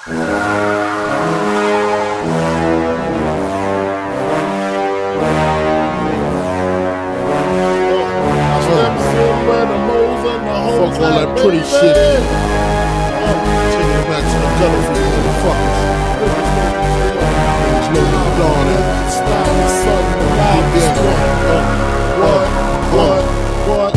Fuck all that pretty shit. Taking it back to the gutter for motherfuckers. There's no dawn in.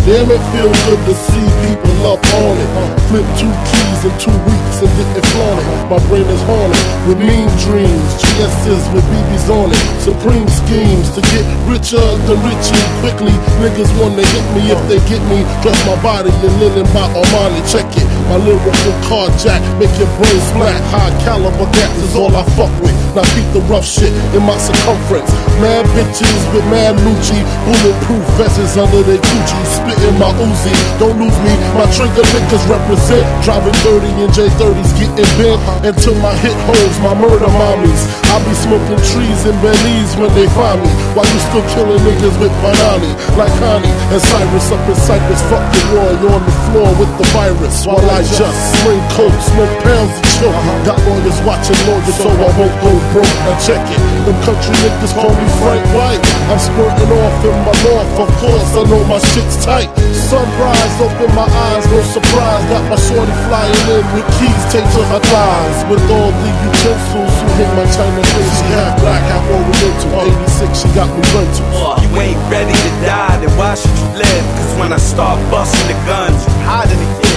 Damn, it feel good to see people up on it. Flip two keys in two weeks and get it flaunted. My brain is haunted with mean dreams. GS's with BBs on it. Supreme schemes to get richer than Richie quickly. Niggas wanna hit me if they get me. Dress my body in linen by Armani. Check it. My lyrical carjack make your brain splat. High caliber gas is all I fuck with. Now beat the rough shit in my circumference. Mad bitches with mad Lucci. Bulletproof vests under their Gucci. Spitting my Uzi. Don't lose me. My trigger niggas represent. Driving 30 and J30s getting bent. Until my hit holes, my murder mommies. I be smoking trees in Belize when they find me. While you still killing niggas with Panani. Like Connie and Cyrus up in Cyprus. Fuck the war. You on the floor with the virus. While I just spring coat, smoke pounds chill. Got lawyers watching lawyers so I won't go broke. Now check it. Them country niggas call me Frank White. I'm squirting off in my north. Of course, I know my shit's tight. Sunrise, open my eyes, no surprise. Got my shorty flying in with keys taped to her thighs. With all the utensils who hit my China face. She half black, half oriental. 86, she got me rentals. Uh, you ain't ready to die, then why should you live? Cause when I start busting the guns, you hiding the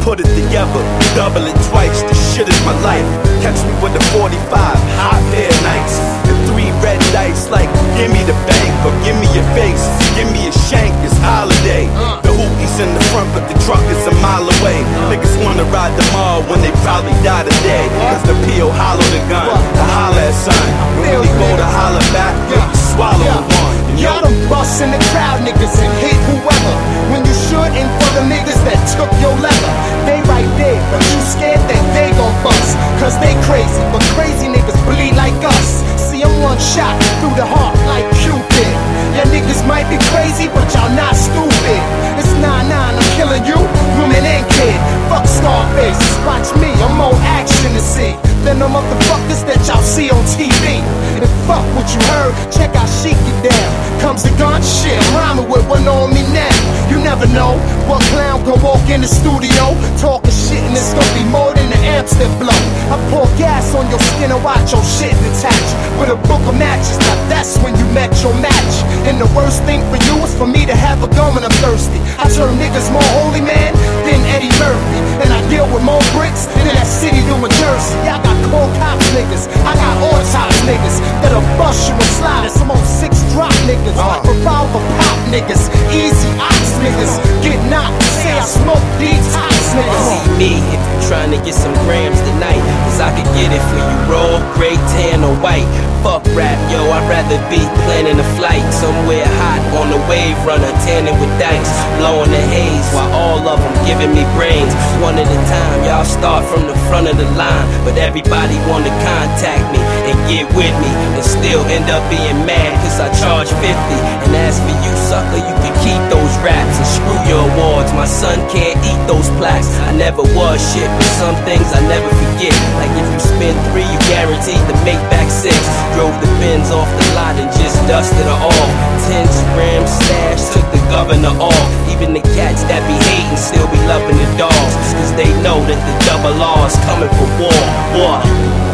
Put it together, double it twice. This shit is my life. Catch me with the 45, hot pair nights. And three red dice, like give me the bank or give me your face. Give me a shank, it's holiday. The hoopies in the front, but the truck is a mile away. Niggas wanna ride the mall when they probably die today. Cause the PO hollow the gun, to holler at son. When we go to holler back, you swallow the one. Y'all done bust in the crowd, niggas, and hit whoever. When you shouldn't for the niggas that took your leather. But you scared that they gon' bust. Cause they crazy, but crazy niggas bleed like us. See, I'm one shot through the heart like Cupid. Yeah, niggas might be crazy, but y'all not stupid. It's 9-9, I'm killing you, woman and kid. Fuck Scarface, watch me, I'm more action to see than the motherfuckers that y'all see on TV. Fuck what you heard, check out Sheek get down. Comes the gun, shit, rhyming with one on me now. You never know what clown gon' walk in the studio talking shit, and it's gonna be more than the amps that blow. I pour gas on your skin and watch your shit detach with a book of matches. Now that's when you met your match. And the worst thing for you is for me to have a gun when I'm thirsty. I turn niggas more holy man than Eddie get some grams tonight. Cause I could get it for you raw, gray, tan, or white. Fuck rap, yo, I'd rather be planning a flight somewhere hot on the wave runner, tanning with dice, blowing the haze while all of them giving me brains. One at a time, y'all start from the front of the line, but everybody wanna contact me and get with me and still end up being mad cause I charge 50. And as for you, sucker, you can keep those raps and screw your awards. My son can't never was shit, but some things I never forget. Like if you spend three, you guaranteed to make back six. Drove the bins off the lot and just dusted her off. Ten grams stash, took the governor off. Even the cats that be hating still be loving the dogs. Cause they know that the double R is coming for war. War.